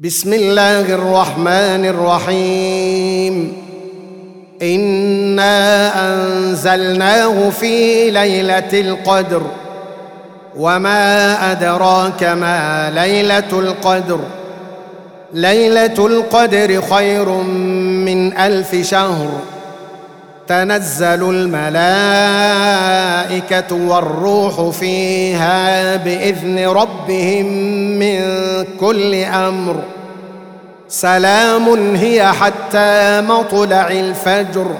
بسم الله الرحمن الرحيم انا انزلناه في ليله القدر وما ادراك ما ليله القدر ليله القدر خير من الف شهر تنزل الملائكه والروح فيها باذن ربهم من كل أمر. سلام هي حتى مطلع الفجر.